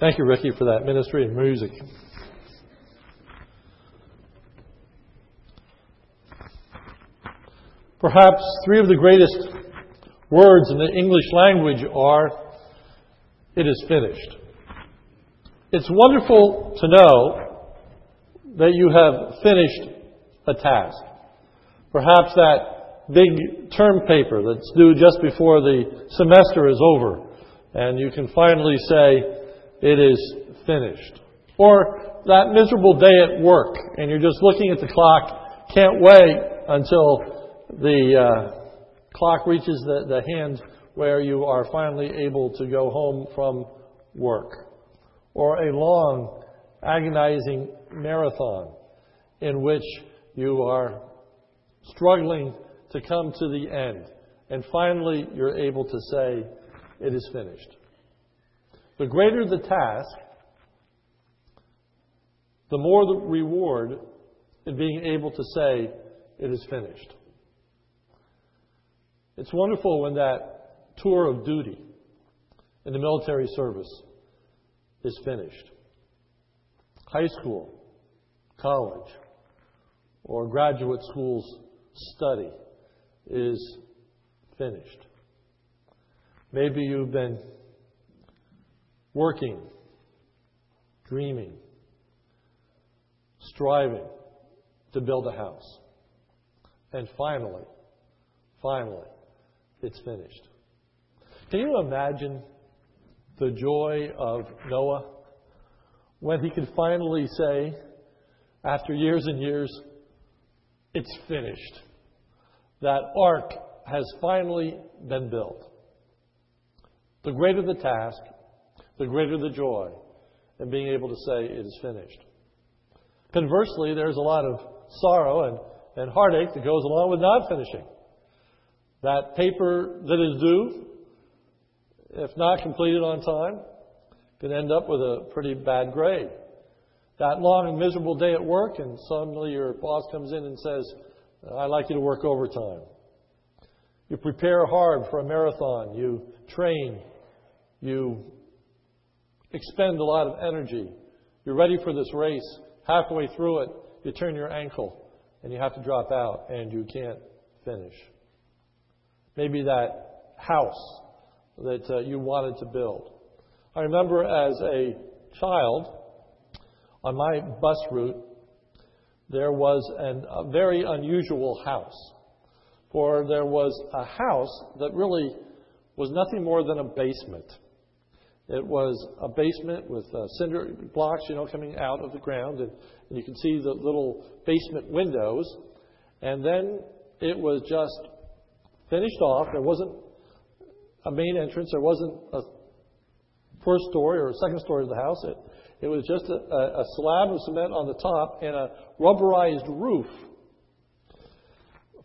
Thank you, Ricky, for that ministry and music. Perhaps three of the greatest words in the English language are, it is finished. It's wonderful to know that you have finished a task. Perhaps that big term paper that's due just before the semester is over, and you can finally say, it is finished. Or that miserable day at work, and you're just looking at the clock, can't wait until the uh, clock reaches the, the hand where you are finally able to go home from work, or a long, agonizing marathon in which you are struggling to come to the end, and finally you're able to say, It is finished. The greater the task, the more the reward in being able to say, It is finished. It's wonderful when that tour of duty in the military service is finished. High school, college, or graduate school's study is finished. Maybe you've been working, dreaming, striving to build a house. And finally, finally, it's finished. Can you imagine the joy of Noah when he could finally say, after years and years, it's finished? That ark has finally been built. The greater the task, the greater the joy in being able to say it is finished. Conversely, there's a lot of sorrow and, and heartache that goes along with not finishing. That paper that is due, if not completed on time, can end up with a pretty bad grade. That long and miserable day at work, and suddenly your boss comes in and says, I'd like you to work overtime. You prepare hard for a marathon. You train. You expend a lot of energy. You're ready for this race. Halfway through it, you turn your ankle and you have to drop out and you can't finish. Maybe that house that uh, you wanted to build. I remember as a child, on my bus route, there was an, a very unusual house. For there was a house that really was nothing more than a basement. It was a basement with uh, cinder blocks, you know, coming out of the ground, and, and you can see the little basement windows. And then it was just finished off. There wasn't a main entrance. There wasn't a first story or a second story of the house. It, it was just a, a slab of cement on the top and a rubberized roof.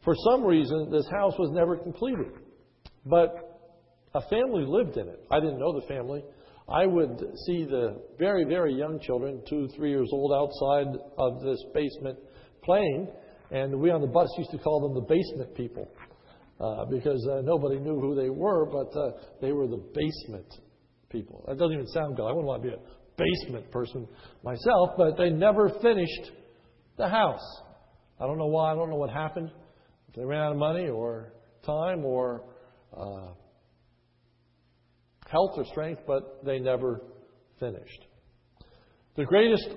For some reason, this house was never completed. But a family lived in it. I didn't know the family. I would see the very, very young children, two, three years old, outside of this basement playing, and we on the bus used to call them the basement people uh, because uh, nobody knew who they were, but uh, they were the basement people. That doesn't even sound good. I wouldn't want to be a basement person myself, but they never finished the house. I don't know why. I don't know what happened. They ran out of money or time or uh, health or strength, but they never finished. The greatest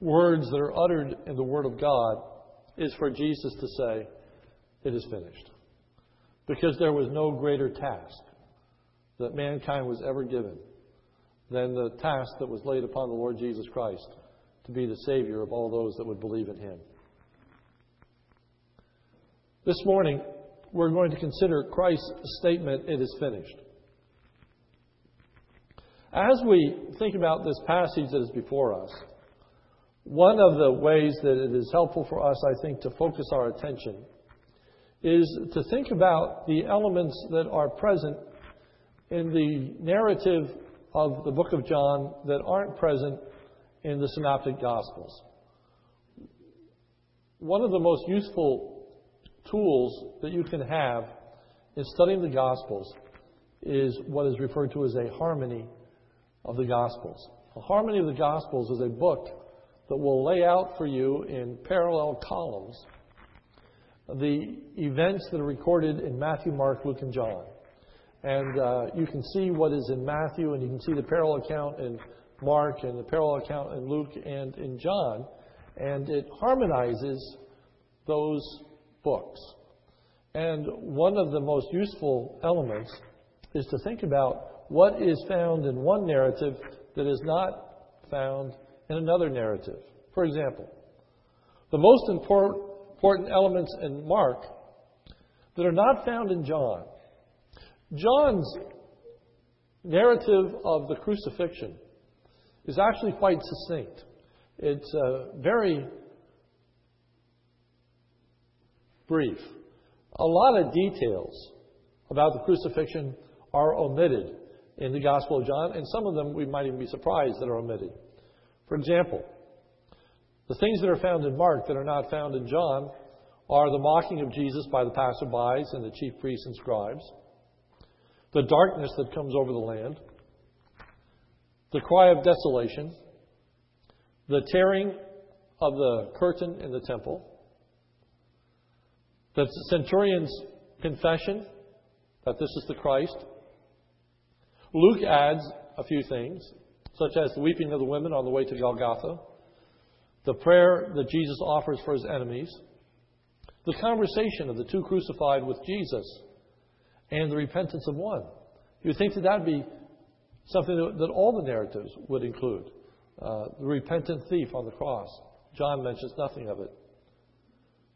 words that are uttered in the Word of God is for Jesus to say, It is finished because there was no greater task that mankind was ever given than the task that was laid upon the Lord Jesus Christ to be the Savior of all those that would believe in Him. This morning, we're going to consider Christ's statement, It is finished. As we think about this passage that is before us, one of the ways that it is helpful for us, I think, to focus our attention is to think about the elements that are present in the narrative of the book of John that aren't present in the Synoptic Gospels. One of the most useful tools that you can have in studying the Gospels is what is referred to as a harmony of the Gospels. The Harmony of the Gospels is a book that will lay out for you in parallel columns the events that are recorded in Matthew, Mark, Luke, and John. And uh, you can see what is in Matthew, and you can see the parallel account in Mark, and the parallel account in Luke, and in John. And it harmonizes those books. And one of the most useful elements is to think about what is found in one narrative that is not found in another narrative. For example, the most important elements in Mark that are not found in John. John's narrative of the crucifixion is actually quite succinct. It's uh, very brief. A lot of details about the crucifixion are omitted in the Gospel of John, and some of them we might even be surprised that are omitted. For example, the things that are found in Mark that are not found in John are the mocking of Jesus by the passerbys and the chief priests and scribes, the darkness that comes over the land, the cry of desolation, the tearing of the curtain in the temple, the centurion's confession that this is the Christ. Luke adds a few things, such as the weeping of the women on the way to Golgotha the prayer that Jesus offers for his enemies, the conversation of the two crucified with Jesus, and the repentance of one. You would think that that would be something that, all the narratives would include. Uh, the repentant thief on the cross. John mentions nothing of it.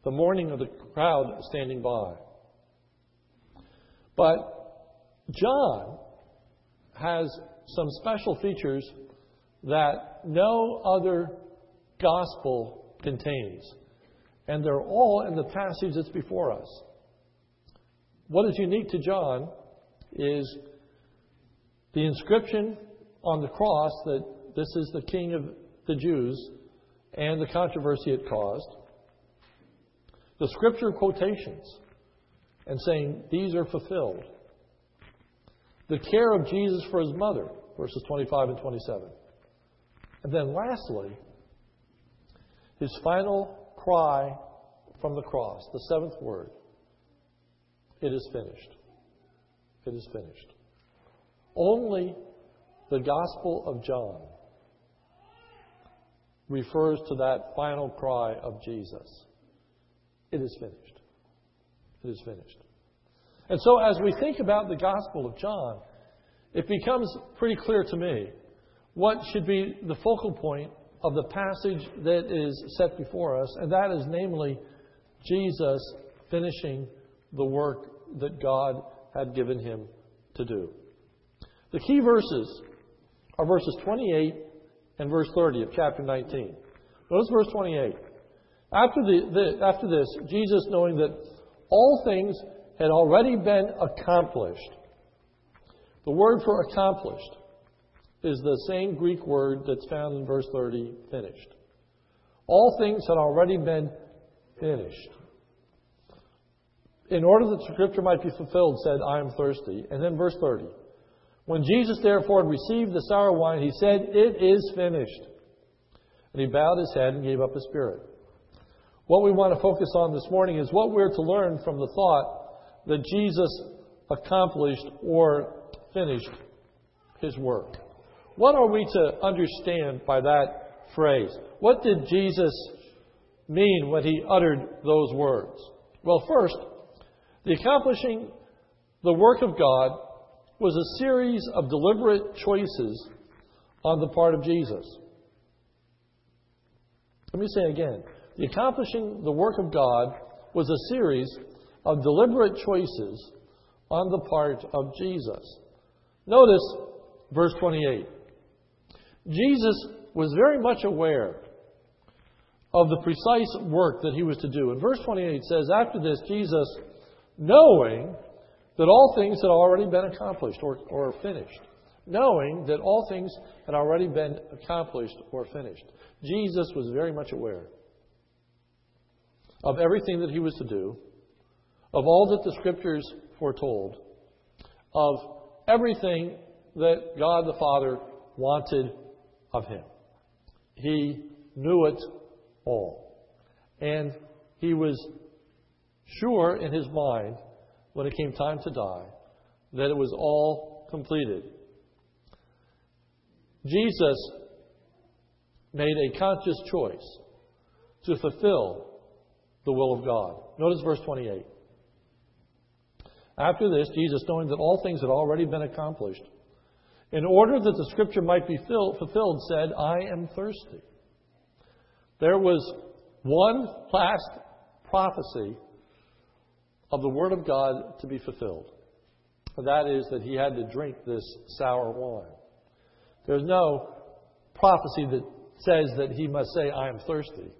The mourning of the crowd standing by. But John has some special features that no other gospel contains. And they're all in the passage that's before us. What is unique to John is the inscription on the cross that this is the King of the Jews and the controversy it caused. The scripture quotations and saying these are fulfilled. The care of Jesus for his mother, verses 25 and 27. And then lastly, his final cry from the cross, the seventh word it is finished. It is finished. Only the Gospel of John refers to that final cry of Jesus. It is finished. It is finished. And so, as we think about the Gospel of John, it becomes pretty clear to me what should be the focal point of the passage that is set before us, and that is namely Jesus finishing the work that God had given him to do. The key verses are verses 28 and verse 30 of chapter 19. Notice verse 28. After, the, the, after this, Jesus, knowing that all things had already been accomplished, the word for accomplished is the same Greek word that's found in verse 30, finished. All things had already been finished. In order that the Scripture might be fulfilled, said, I am thirsty. And then verse 30. When Jesus therefore had received the sour wine, he said, It is finished. And he bowed his head and gave up his spirit. What we want to focus on this morning is what we're to learn from the thought that Jesus accomplished or finished his work. What are we to understand by that phrase? What did Jesus mean when he uttered those words? Well, first, the accomplishing the work of God was a series of deliberate choices on the part of Jesus. Let me say again. The accomplishing the work of God was a series of deliberate choices on the part of Jesus. Notice verse 28. Jesus was very much aware of the precise work that he was to do. And verse 28 says, After this, Jesus, knowing that all things had already been accomplished or, or finished, knowing that all things had already been accomplished or finished, Jesus was very much aware of everything that he was to do, of all that the Scriptures foretold, of everything that God the Father wanted of him. He knew it all. And he was sure in his mind, when it came time to die, that it was all completed. Jesus made a conscious choice to fulfill the will of God. Notice verse 28. After this, Jesus, knowing that all things had already been accomplished, in order that the scripture might be fulfilled, said, I am thirsty. There was one last prophecy of the Word of God to be fulfilled. And that is that he had to drink this sour wine. There's no prophecy that says that he must say, I am thirsty.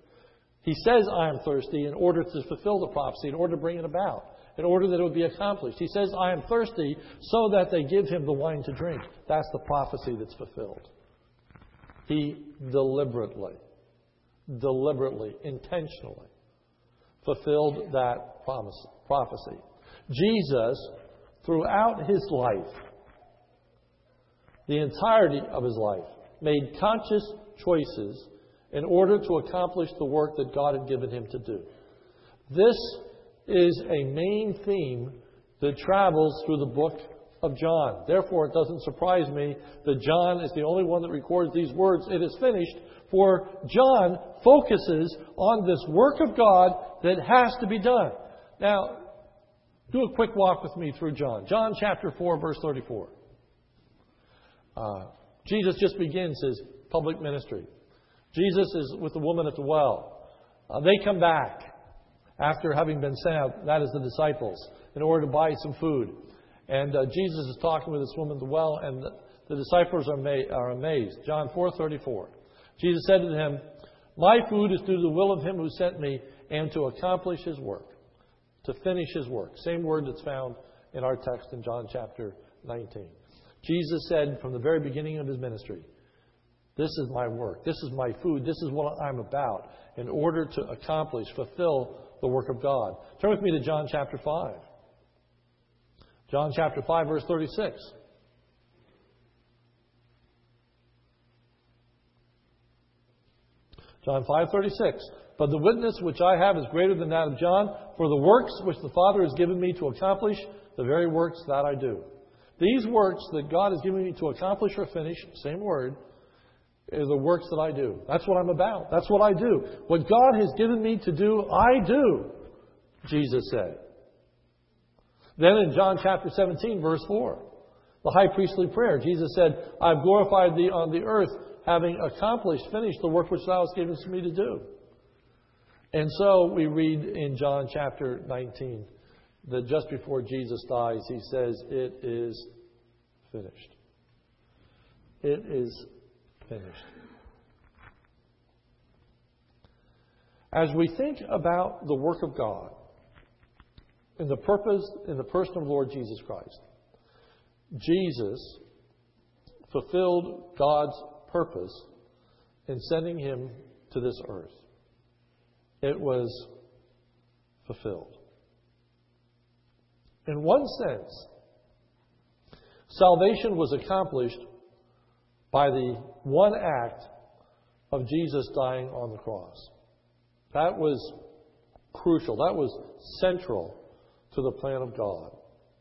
He says, I am thirsty in order to fulfill the prophecy, in order to bring it about, in order that it would be accomplished. He says, I am thirsty so that they give him the wine to drink. That's the prophecy that's fulfilled. He deliberately, deliberately, intentionally fulfilled that promise, prophecy. Jesus, throughout his life, the entirety of his life, made conscious choices in order to accomplish the work that God had given him to do. This is a main theme that travels through the book of John. Therefore, it doesn't surprise me that John is the only one that records these words, it is finished, for John focuses on this work of God that has to be done. Now, do a quick walk with me through John. John chapter 4, verse 34. Uh, Jesus just begins his public ministry. Jesus is with the woman at the well. Uh, they come back after having been sent out, that is the disciples, in order to buy some food. And uh, Jesus is talking with this woman at the well, and the, disciples are, ma- are amazed. John 4:34. Jesus said to them, "My food is to do the will of Him who sent me, and to accomplish His work, to finish His work." Same word that's found in our text in John chapter 19. Jesus said from the very beginning of his ministry, This is my work. This is my food. This is what I'm about in order to accomplish, fulfill the work of God. Turn with me to John chapter 5. John chapter 5, verse 36. John 5:36. But the witness which I have is greater than that of John, for the works which the Father has given me to accomplish, the very works that I do. These works that God has given me to accomplish or finish, same word, the works that I do. That's what I'm about. That's what I do. What God has given me to do, I do, Jesus said. Then in John chapter 17, verse 4, the high priestly prayer, Jesus said, I've glorified thee on the earth, having accomplished, finished the work which thou hast given to me to do. And so we read in John chapter 19, that just before Jesus dies, he says, It is finished. It is finished. As we think about the work of God in the purpose, in the person of Lord Jesus Christ, Jesus fulfilled God's purpose in sending him to this earth. It was fulfilled. In one sense, salvation was accomplished by the one act of Jesus dying on the cross. That was crucial. That was central to the plan of God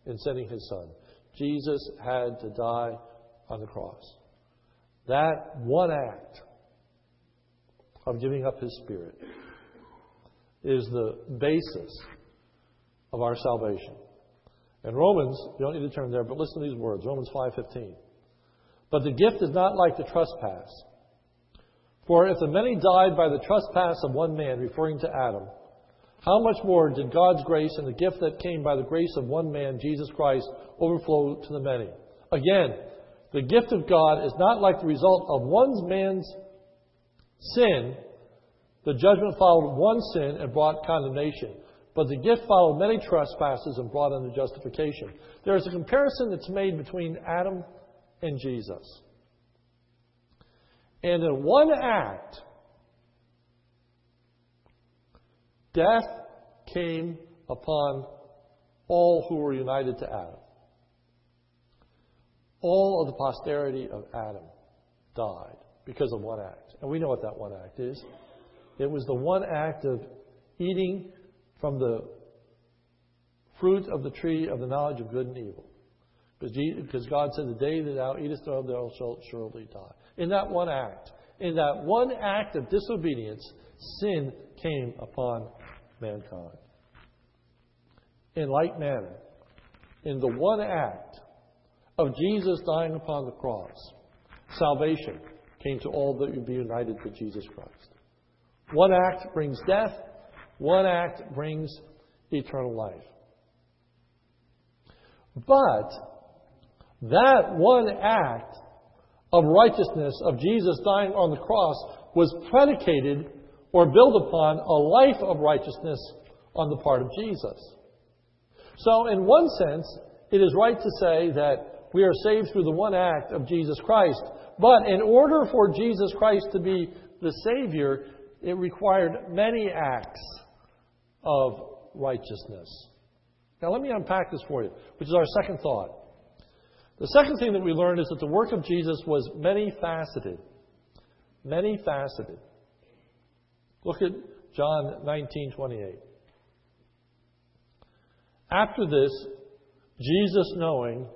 in sending his son. Jesus had to die on the cross. That one act of giving up his spirit is the basis of our salvation. In Romans, you don't need to turn there, but listen to these words Romans 5.15. But the gift is not like the trespass. For if the many died by the trespass of one man, referring to Adam, how much more did God's grace and the gift that came by the grace of one man, Jesus Christ, overflow to the many? Again, the gift of God is not like the result of one man's sin. The judgment followed one sin and brought condemnation. But the gift followed many trespasses and brought unto justification. There is a comparison that's made between Adam and Jesus. And in one act, death came upon all who were united to Adam. All of the posterity of Adam died because of one act. And we know what that one act is. It was the one act of eating from the fruit of the tree of the knowledge of good and evil. Because God said, The day that thou eatest thereof, thou shalt surely die. In that one act, in that one act of disobedience, sin came upon mankind. In like manner, in the one act of Jesus dying upon the cross, salvation came to all that would be united to Jesus Christ. One act brings death, one act brings eternal life. But that one act of righteousness of Jesus dying on the cross was predicated or built upon a life of righteousness on the part of Jesus. So, in one sense, it is right to say that we are saved through the one act of Jesus Christ. But in order for Jesus Christ to be the Savior, it required many acts of righteousness. Now, let me unpack this for you, which is our second thought. The second thing that we learned is that the work of Jesus was many faceted. Many faceted. Look at John 19:28. After this, Jesus knowing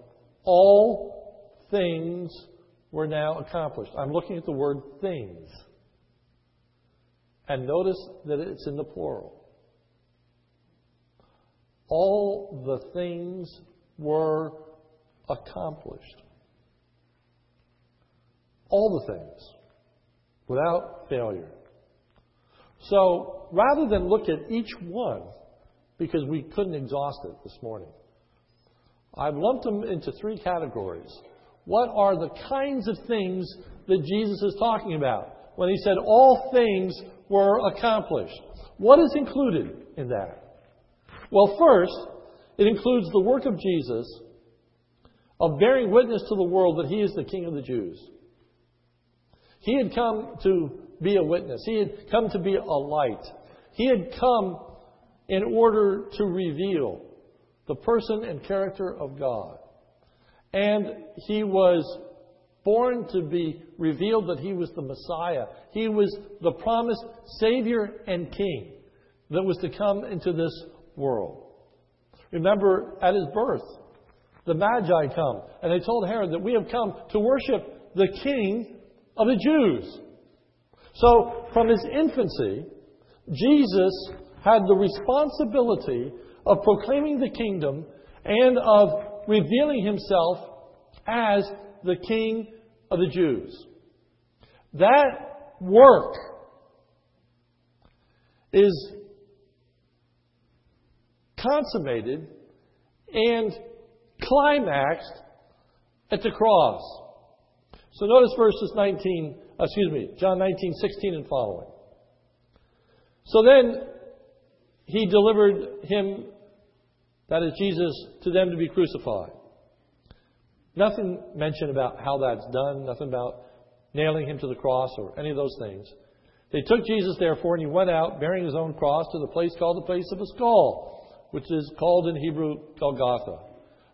all things were now accomplished. I'm looking at the word things. And notice that it's in the plural. All the things were accomplished. All the things, without failure. So, rather than look at each one, because we couldn't exhaust it this morning, I've lumped them into three categories. What are the kinds of things that Jesus is talking about when he said all things were accomplished? What is included in that? Well, first, it includes the work of Jesus of bearing witness to the world that he is the King of the Jews. He had come to be a witness, he had come to be a light. He had come in order to reveal the person and character of God. And he was born to be revealed that he was the Messiah. He was the promised Savior and King that was to come into this world. Remember, at his birth, the Magi come, and they told Herod that we have come to worship the King of the Jews. So, from his infancy, Jesus had the responsibility of proclaiming the kingdom and of revealing himself as the King of the Jews. That work is consummated and climaxed at the cross. So notice verses 19, excuse me, John 19, 16 and following. So then he delivered him, that is Jesus, to them to be crucified. Nothing mentioned about how that's done, nothing about nailing him to the cross or any of those things. They took Jesus, therefore, and he went out bearing his own cross to the place called the place of a skull, which is called in Hebrew Golgotha.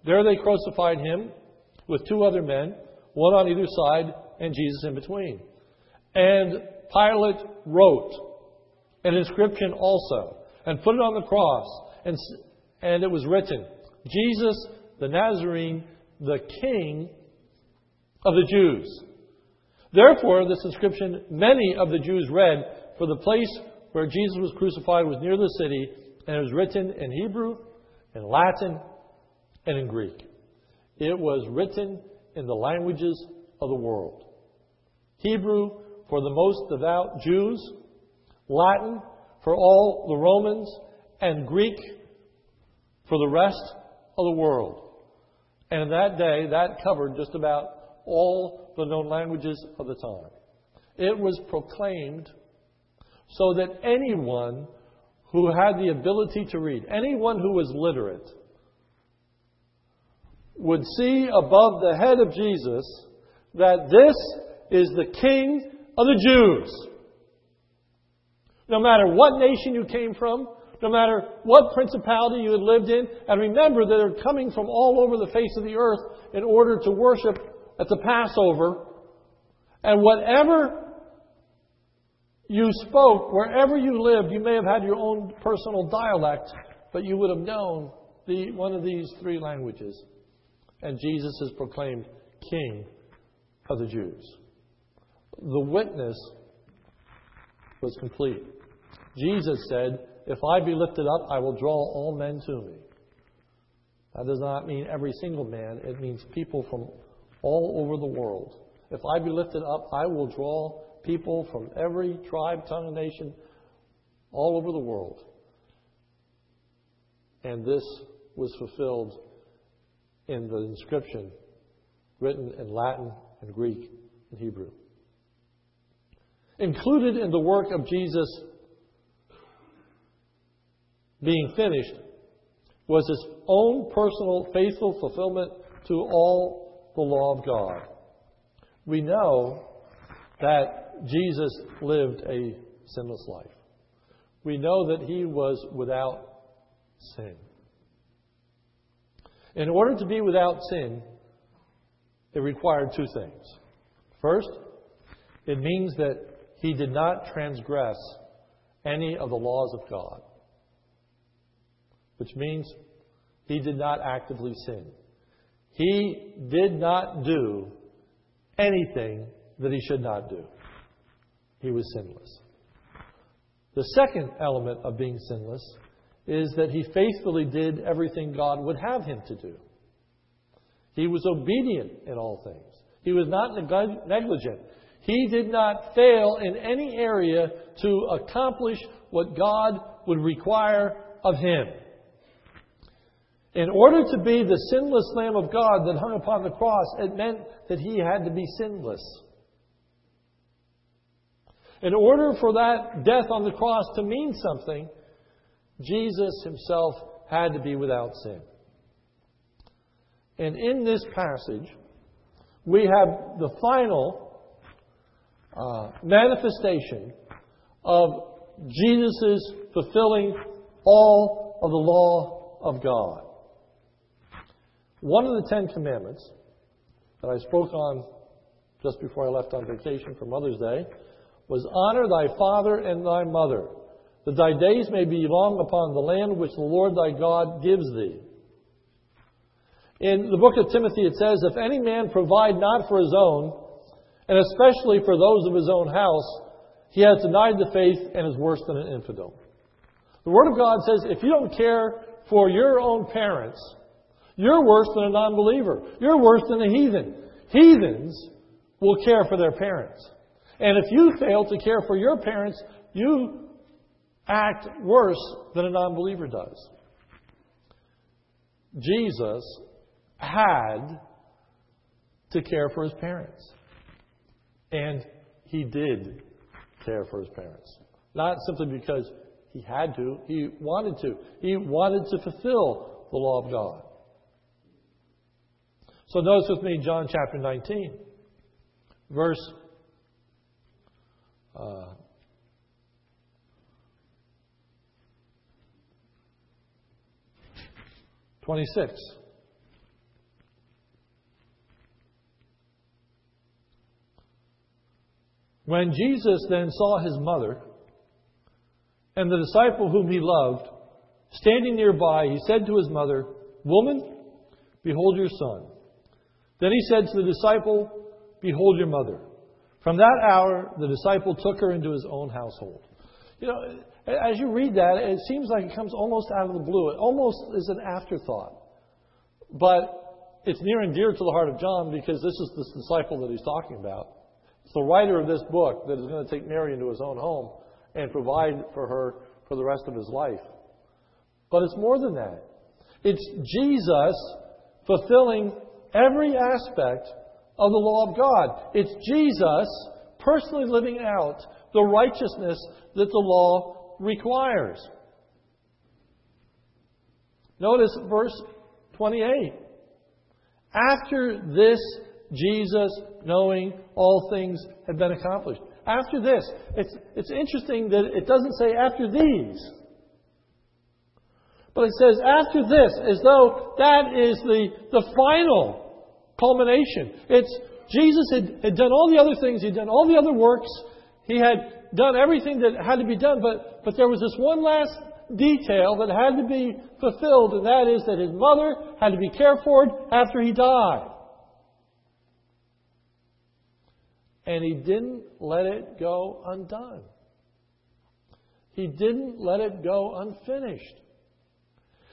There they crucified him with two other men, one on either side, and Jesus in between. And Pilate wrote an inscription also and put it on the cross. And, and it was written, Jesus the Nazarene, the King of the Jews. Therefore, this inscription many of the Jews read, for the place where Jesus was crucified was near the city, and it was written in Hebrew, in Latin, and in Greek. It was written in the languages of the world Hebrew for the most devout Jews, Latin for all the Romans, and Greek for the rest of the world. And in that day, that covered just about all the known languages of the time. It was proclaimed so that anyone who had the ability to read, anyone who was literate, would see above the head of Jesus that this is the King of the Jews. No matter what nation you came from, no matter what principality you had lived in, and remember that they're coming from all over the face of the earth in order to worship at the Passover And whatever you spoke, wherever you lived, you may have had your own personal dialect, but you would have known the, one of these three languages. And Jesus is proclaimed King of the Jews. The witness was complete. Jesus said, If I be lifted up, I will draw all men to me. That does not mean every single man, it means people from all over the world. If I be lifted up, I will draw people from every tribe, tongue, and nation all over the world. And this was fulfilled in the inscription written in Latin and Greek and Hebrew. Included in the work of Jesus being finished was his own personal faithful fulfillment to all the law of God. We know that Jesus lived a sinless life. We know that he was without sin. In order to be without sin, it required two things. First, it means that he did not transgress any of the laws of God, which means he did not actively sin. He did not do anything that he should not do. He was sinless. The second element of being sinless is that he faithfully did everything God would have him to do. He was obedient in all things. He was not negligent. He did not fail in any area to accomplish what God would require of him. In order to be the sinless Lamb of God that hung upon the cross, it meant that he had to be sinless. In order for that death on the cross to mean something, Jesus himself had to be without sin. And in this passage, we have the final uh, manifestation of Jesus' fulfilling all of the law of God. One of the Ten Commandments that I spoke on just before I left on vacation for Mother's Day was honor thy father and thy mother, that thy days may be long upon the land which the Lord thy God gives thee. In the book of Timothy, it says, If any man provide not for his own, and especially for those of his own house, he has denied the faith and is worse than an infidel. The Word of God says, if you don't care for your own parents, you're worse than a non believer. You're worse than a heathen. Heathens will care for their parents. And if you fail to care for your parents, you act worse than a non believer does. Jesus had to care for his parents. And he did care for his parents. Not simply because he had to, he wanted to. He wanted to fulfill the law of God. So notice with me John chapter 19, verse uh, 26. When Jesus then saw his mother and the disciple whom he loved standing nearby, he said to his mother, Woman, behold your son. Then he said to the disciple, Behold your mother. From that hour, the disciple took her into his own household. You know, as you read that, it seems like it comes almost out of the blue. It almost is an afterthought. But it's near and dear to the heart of John because this is this disciple that he's talking about. It's the writer of this book that is going to take Mary into his own home and provide for her for the rest of his life. But it's more than that. It's Jesus fulfilling every aspect of the law of God. It's Jesus personally living out the righteousness that the law requires. Notice verse 28. After this, Jesus, knowing all things had been accomplished. After this, it's, it's interesting that it doesn't say after these. But it says after this, as though that is the, the final culmination. It's Jesus had, had done all the other things, he'd done all the other works, he had done everything that had to be done, but, but there was this one last detail that had to be fulfilled, and that is that his mother had to be cared for after he died. And he didn't let it go undone. He didn't let it go unfinished.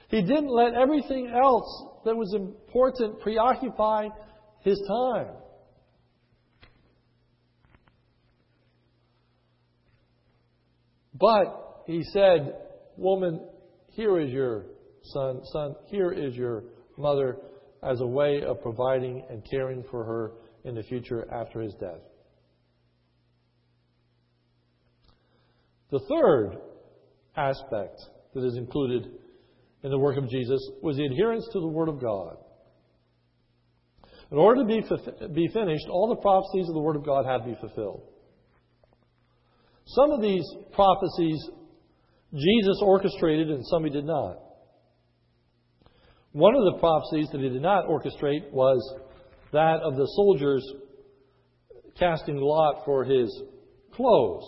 He didn't let everything else that was important preoccupy his time. But he said, Woman, here is your son. Son, here is your mother as a way of providing and caring for her in the future after his death. The third aspect that is included in the work of Jesus was the adherence to the Word of God. In order to be, be finished, all the prophecies of the Word of God had to be fulfilled. Some of these prophecies Jesus orchestrated and some he did not. One of the prophecies that he did not orchestrate was that of the soldiers casting lot for his clothes.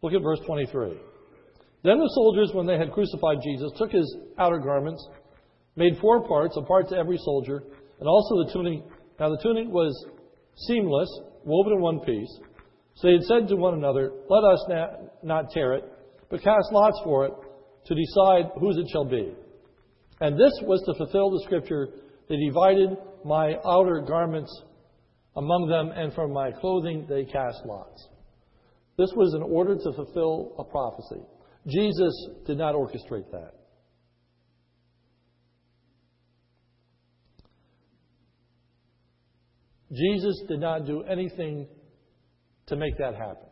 Look at verse 23. Then the soldiers, when they had crucified Jesus, took his outer garments, made four parts, a part to every soldier, and also the tunic. Now the tunic was seamless, woven in one piece. So they had said to one another, Let us not tear it, but cast lots for it to decide whose it shall be. And this was to fulfill the scripture, they divided my outer garments among them, and from my clothing they cast lots. This was in order to fulfill a prophecy. Jesus did not orchestrate that. Jesus did not do anything to make that happen.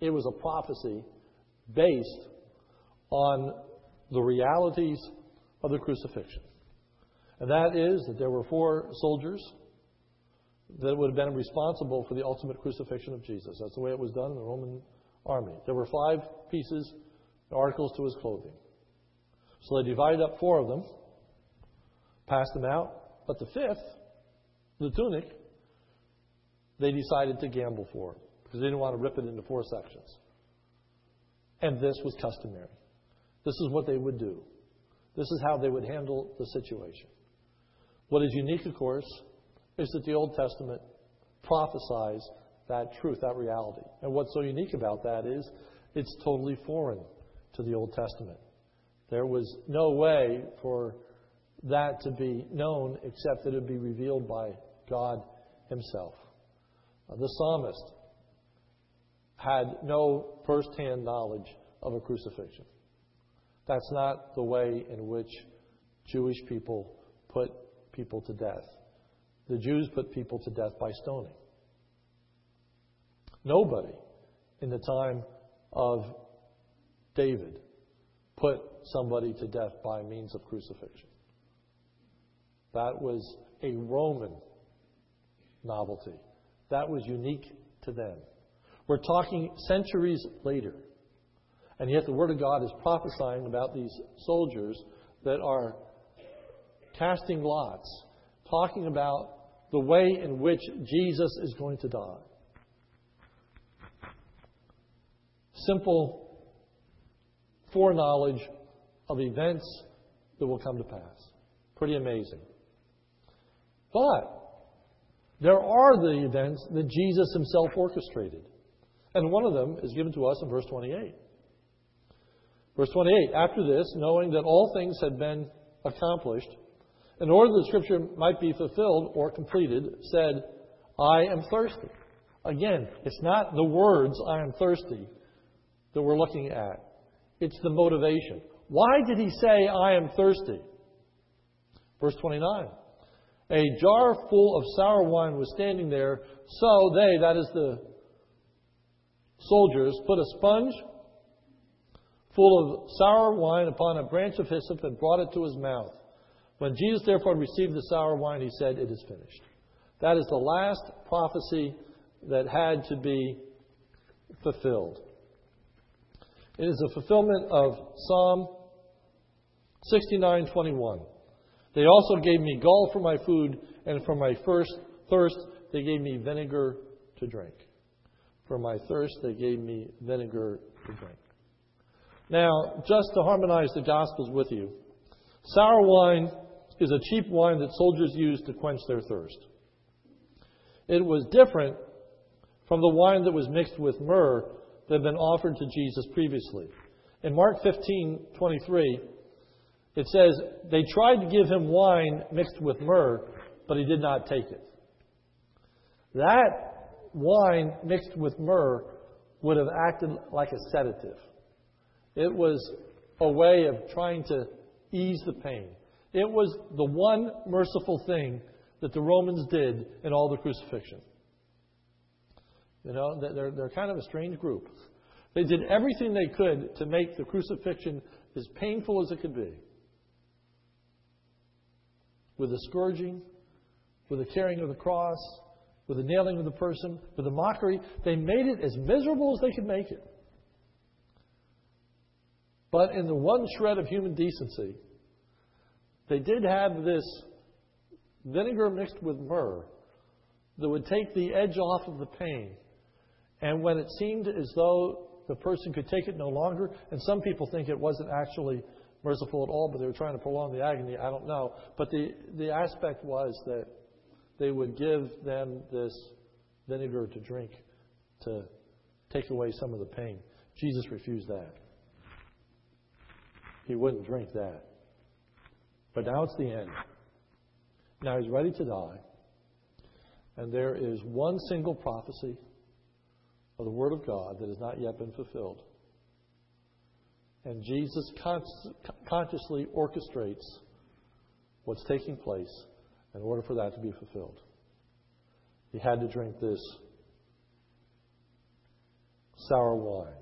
It was a prophecy based on the realities of the crucifixion. And that is that there were four soldiers that would have been responsible for the ultimate crucifixion of Jesus. That's the way it was done in the Roman army. There were five pieces, articles to his clothing. So they divided up four of them, passed them out, but the fifth, the tunic, they decided to gamble for it because they didn't want to rip it into four sections. And this was customary. This is what they would do. This is how they would handle the situation. What is unique, of course, is that the Old Testament prophesies that truth, that reality. And what's so unique about that is it's totally foreign to the Old Testament. There was no way for that to be known except that it would be revealed by God Himself. Uh, the psalmist had no first hand knowledge of a crucifixion. That's not the way in which Jewish people put people to death. The Jews put people to death by stoning. Nobody in the time of David put somebody to death by means of crucifixion. That was a Roman novelty. That was unique to them. We're talking centuries later. And yet the Word of God is prophesying about these soldiers that are casting lots, talking about the way in which Jesus is going to die. Simple foreknowledge of events that will come to pass. Pretty amazing. But there are the events that Jesus himself orchestrated. And one of them is given to us in verse 28. Verse 28 After this, knowing that all things had been accomplished, in order that Scripture might be fulfilled or completed, said, I am thirsty. Again, it's not the words, I am thirsty, that we're looking at. It's the motivation. Why did he say, I am thirsty? Verse 29. A jar full of sour wine was standing there, so they, that is the soldiers, put a sponge full of sour wine upon a branch of hyssop and brought it to his mouth. When Jesus therefore received the sour wine, he said, It is finished. That is the last prophecy that had to be fulfilled. It is a fulfillment of Psalm 69:21. They also gave me gall for my food, and for my first thirst, they gave me vinegar to drink. For my thirst, they gave me vinegar to drink. Now, just to harmonize the Gospels with you, sour wine is a cheap wine that soldiers used to quench their thirst. It was different from the wine that was mixed with myrrh that had been offered to Jesus previously. In Mark 15:23, it says they tried to give him wine mixed with myrrh, but he did not take it. That wine mixed with myrrh would have acted like a sedative. It was a way of trying to ease the pain. It was the one merciful thing that the Romans did in all the crucifixion. You know, they're, they're kind of a strange group. They did everything they could to make the crucifixion as painful as it could be. With the scourging, with the carrying of the cross, with the nailing of the person, with the mockery, they made it as miserable as they could make it. But in the one shred of human decency, they did have this vinegar mixed with myrrh that would take the edge off of the pain. And when it seemed as though the person could take it no longer, and some people think it wasn't actually merciful at all, but they were trying to prolong the agony, I don't know. But the, the aspect was that they would give them this vinegar to drink to take away some of the pain. Jesus refused that. He wouldn't drink that. But now it's the end. Now he's ready to die. And there is one single prophecy of the Word of God that has not yet been fulfilled. And Jesus consciously orchestrates what's taking place in order for that to be fulfilled. He had to drink this sour wine.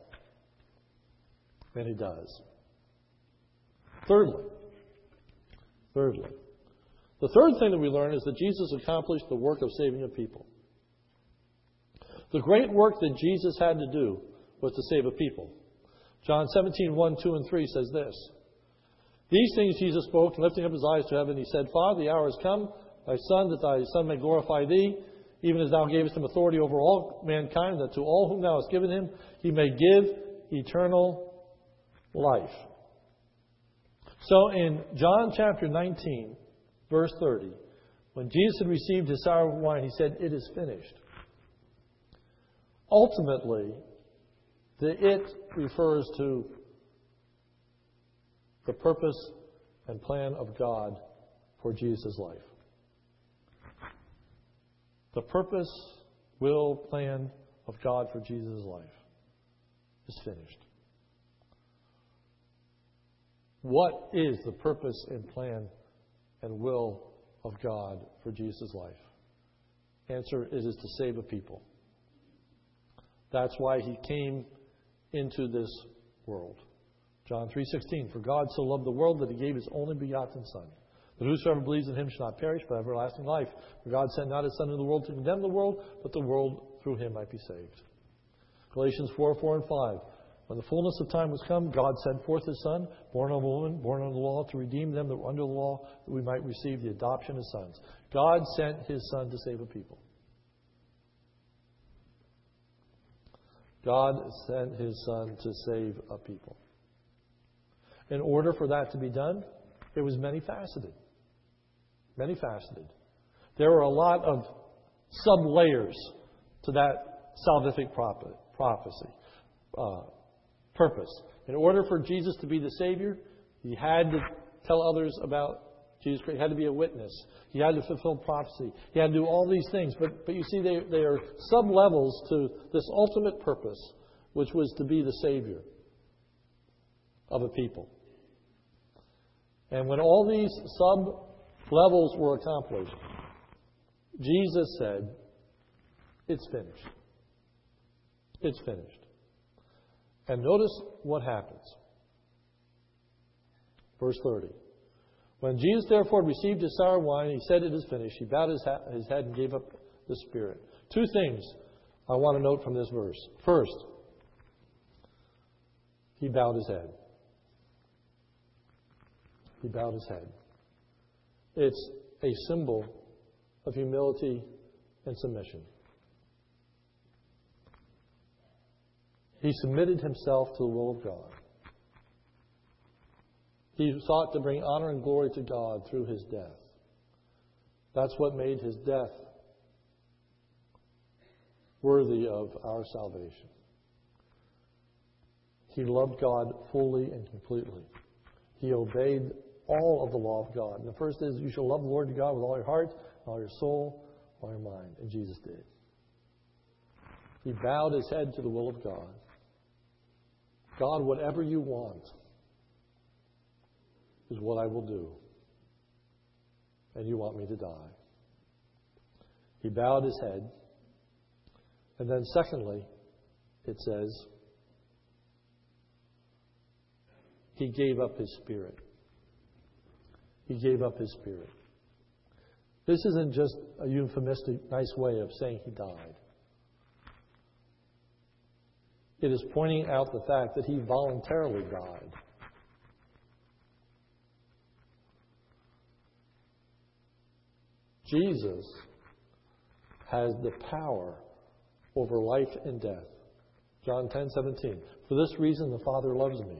And he does. Thirdly, thirdly, the third thing that we learn is that Jesus accomplished the work of saving a people. The great work that Jesus had to do was to save a people. John 17, 1, 2, and 3 says this. These things Jesus spoke, and lifting up his eyes to heaven, he said, Father, the hour has come, thy Son, that thy Son may glorify thee, even as thou gavest him authority over all mankind, that to all whom thou hast given him, he may give eternal life. So in John chapter 19, verse 30, when Jesus had received his sour wine, he said, It is finished. Ultimately, the it refers to the purpose and plan of God for Jesus' life. The purpose, will, plan of God for Jesus' life is finished. What is the purpose and plan and will of God for Jesus' life? Answer it is to save a people. That's why he came into this world. John 3:16 For God so loved the world that he gave his only begotten son that whosoever believes in him shall not perish but have everlasting life. For God sent not his son into the world to condemn the world, but the world through him might be saved. Galatians 4, 4 and 5. When the fullness of time was come, God sent forth his son, born of a woman, born under the law, to redeem them that were under the law, that we might receive the adoption as sons. God sent his son to save a people. God sent his Son to save a people. In order for that to be done, it was many faceted. Many faceted. There were a lot of sub layers to that salvific prophecy, uh, purpose. In order for Jesus to be the Savior, he had to tell others about Jesus Christ. He had to be a witness. He had to fulfill prophecy. He had to do all these things. But, but you see, they, they are sub levels to this ultimate purpose, which was to be the Savior of a people. And when all these sub levels were accomplished, Jesus said, It's finished. It's finished. And notice what happens. Verse 30. When Jesus therefore received his sour wine, he said, It is finished. He bowed his, ha- his head and gave up the Spirit. Two things I want to note from this verse. First, he bowed his head. He bowed his head. It's a symbol of humility and submission. He submitted himself to the will of God. He sought to bring honor and glory to God through his death. That's what made his death worthy of our salvation. He loved God fully and completely. He obeyed all of the law of God. And the first is you shall love the Lord your God with all your heart, all your soul, all your mind. And Jesus did. He bowed his head to the will of God. God, whatever you want is what I will do. And you want me to die. He bowed his head. And then, secondly, it says, he gave up his spirit. He gave up his spirit. This isn't just a euphemistic, nice way of saying he died. It is pointing out the fact that he voluntarily died. Jesus has the power over life and death. John 10 17. For this reason the Father loves me,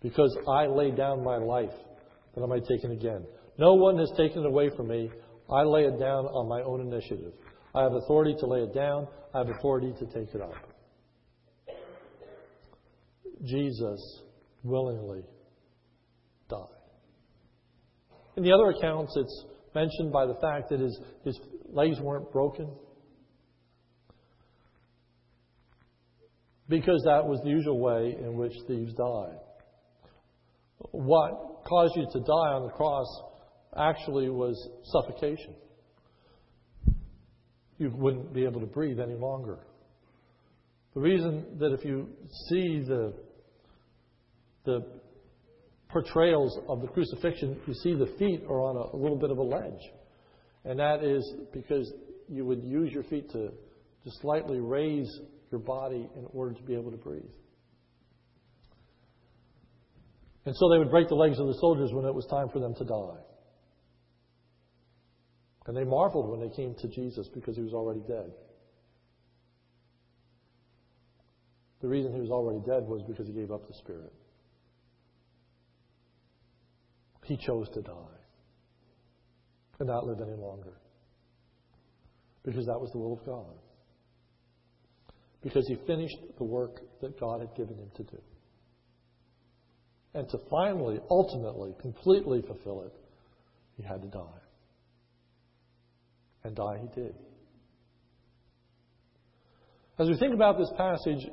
because I lay down my life that I might take it again. No one has taken it away from me. I lay it down on my own initiative. I have authority to lay it down, I have authority to take it up. Jesus willingly died. In the other accounts, it's mentioned by the fact that his, his legs weren't broken. Because that was the usual way in which thieves died. What caused you to die on the cross actually was suffocation. You wouldn't be able to breathe any longer. The reason that if you see the, the portrayals of the crucifixion, you see the feet are on a, a little bit of a ledge. And that is because you would use your feet to, slightly raise your body in order to be able to breathe. And so they would break the legs of the soldiers when it was time for them to die. And they marveled when they came to Jesus because he was already dead. The reason he was already dead was because he gave up the Spirit. He chose to die and not live any longer because that was the will of God. Because he finished the work that God had given him to do. And to finally, ultimately, completely fulfill it, he had to die. And die he did. As we think about this passage,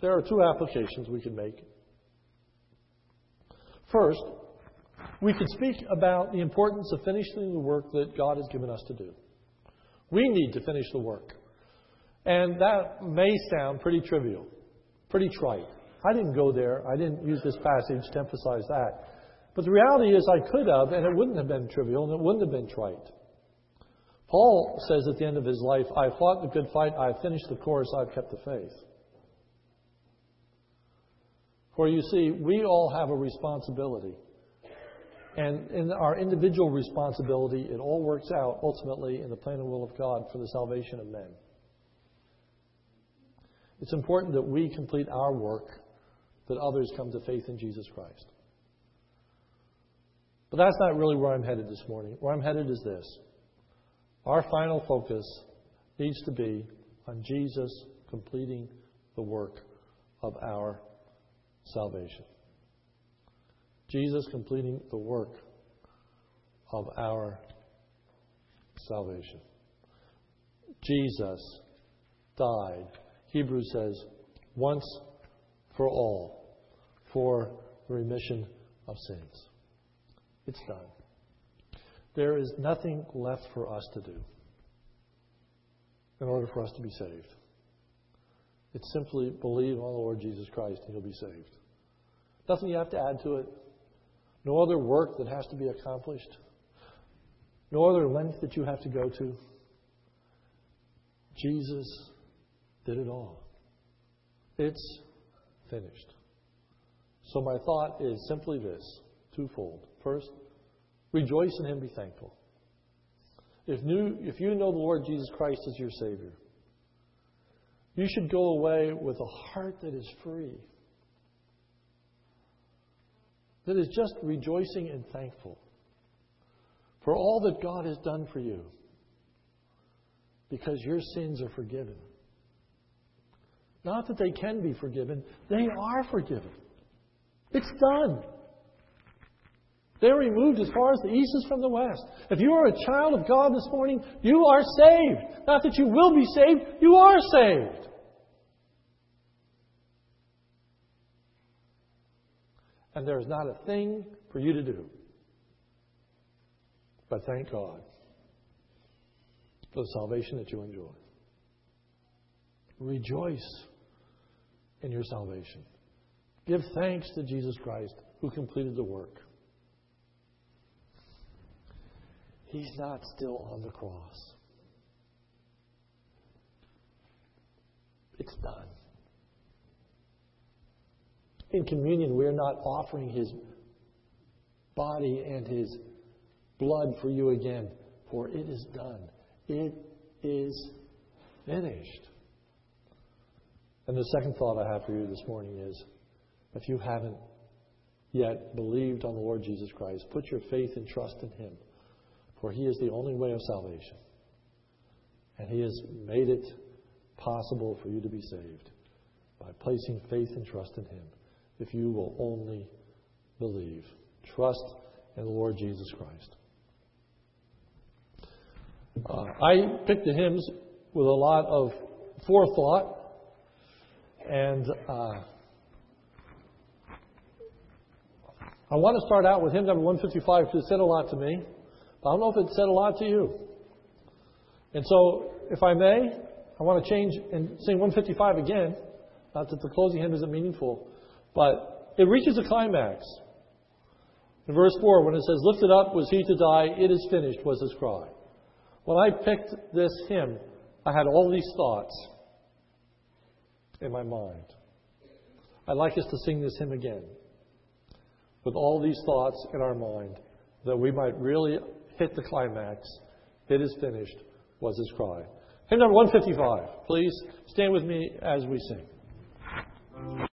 there are two applications we can make. First, we can speak about the importance of finishing the work that God has given us to do. We need to finish the work. And that may sound pretty trivial, pretty trite. I didn't go there. I didn't use this passage to emphasize that. But the reality is, I could have, and it wouldn't have been trivial, and it wouldn't have been trite. Paul says at the end of his life, I fought the good fight, I have finished the course, I've kept the faith. For you see, we all have a responsibility. And in our individual responsibility, it all works out ultimately in the plan and will of God for the salvation of men. It's important that we complete our work that others come to faith in Jesus Christ. But that's not really where I'm headed this morning. Where I'm headed is this our final focus needs to be on Jesus completing the work of our salvation. Jesus completing the work of our salvation. Jesus died, Hebrews says, once for all for the remission of sins. It's done. There is nothing left for us to do in order for us to be saved. It's simply believe on the Lord Jesus Christ and you'll be saved. Nothing you have to add to it. No other work that has to be accomplished. No other length that you have to go to. Jesus did it all. It's finished. So my thought is simply this twofold. First, Rejoice in Him, be thankful. If, new, if you know the Lord Jesus Christ as your Savior, you should go away with a heart that is free, that is just rejoicing and thankful for all that God has done for you because your sins are forgiven. Not that they can be forgiven, they are forgiven. It's done. They're removed as far as the east is from the west. If you are a child of God this morning, you are saved. Not that you will be saved, you are saved. And there is not a thing for you to do. But thank God for the salvation that you enjoy. Rejoice in your salvation. Give thanks to Jesus Christ who completed the work. He's not still on the cross. It's done. In communion, we're not offering His body and His blood for you again, for it is done. It is finished. And the second thought I have for you this morning is if you haven't yet believed on the Lord Jesus Christ, put your faith and trust in Him, for He is the only way of salvation. And He has made it possible for you to be saved by placing faith and trust in Him if you will only believe. Trust in the Lord Jesus Christ. Uh, I picked the hymns with a lot of forethought, and uh, I want to start out with hymn number 155 because it said a lot to me. But I don't know if it said a lot to you. And so, if I may, I want to change and sing 155 again. Not that the closing hymn isn't meaningful, but it reaches a climax. In verse 4, when it says, Lifted up was he to die, it is finished, was his cry. When I picked this hymn, I had all these thoughts in my mind. I'd like us to sing this hymn again with all these thoughts in our mind that we might really hit the climax. It is finished, was his cry. Hymn number 155. Please stand with me as we sing.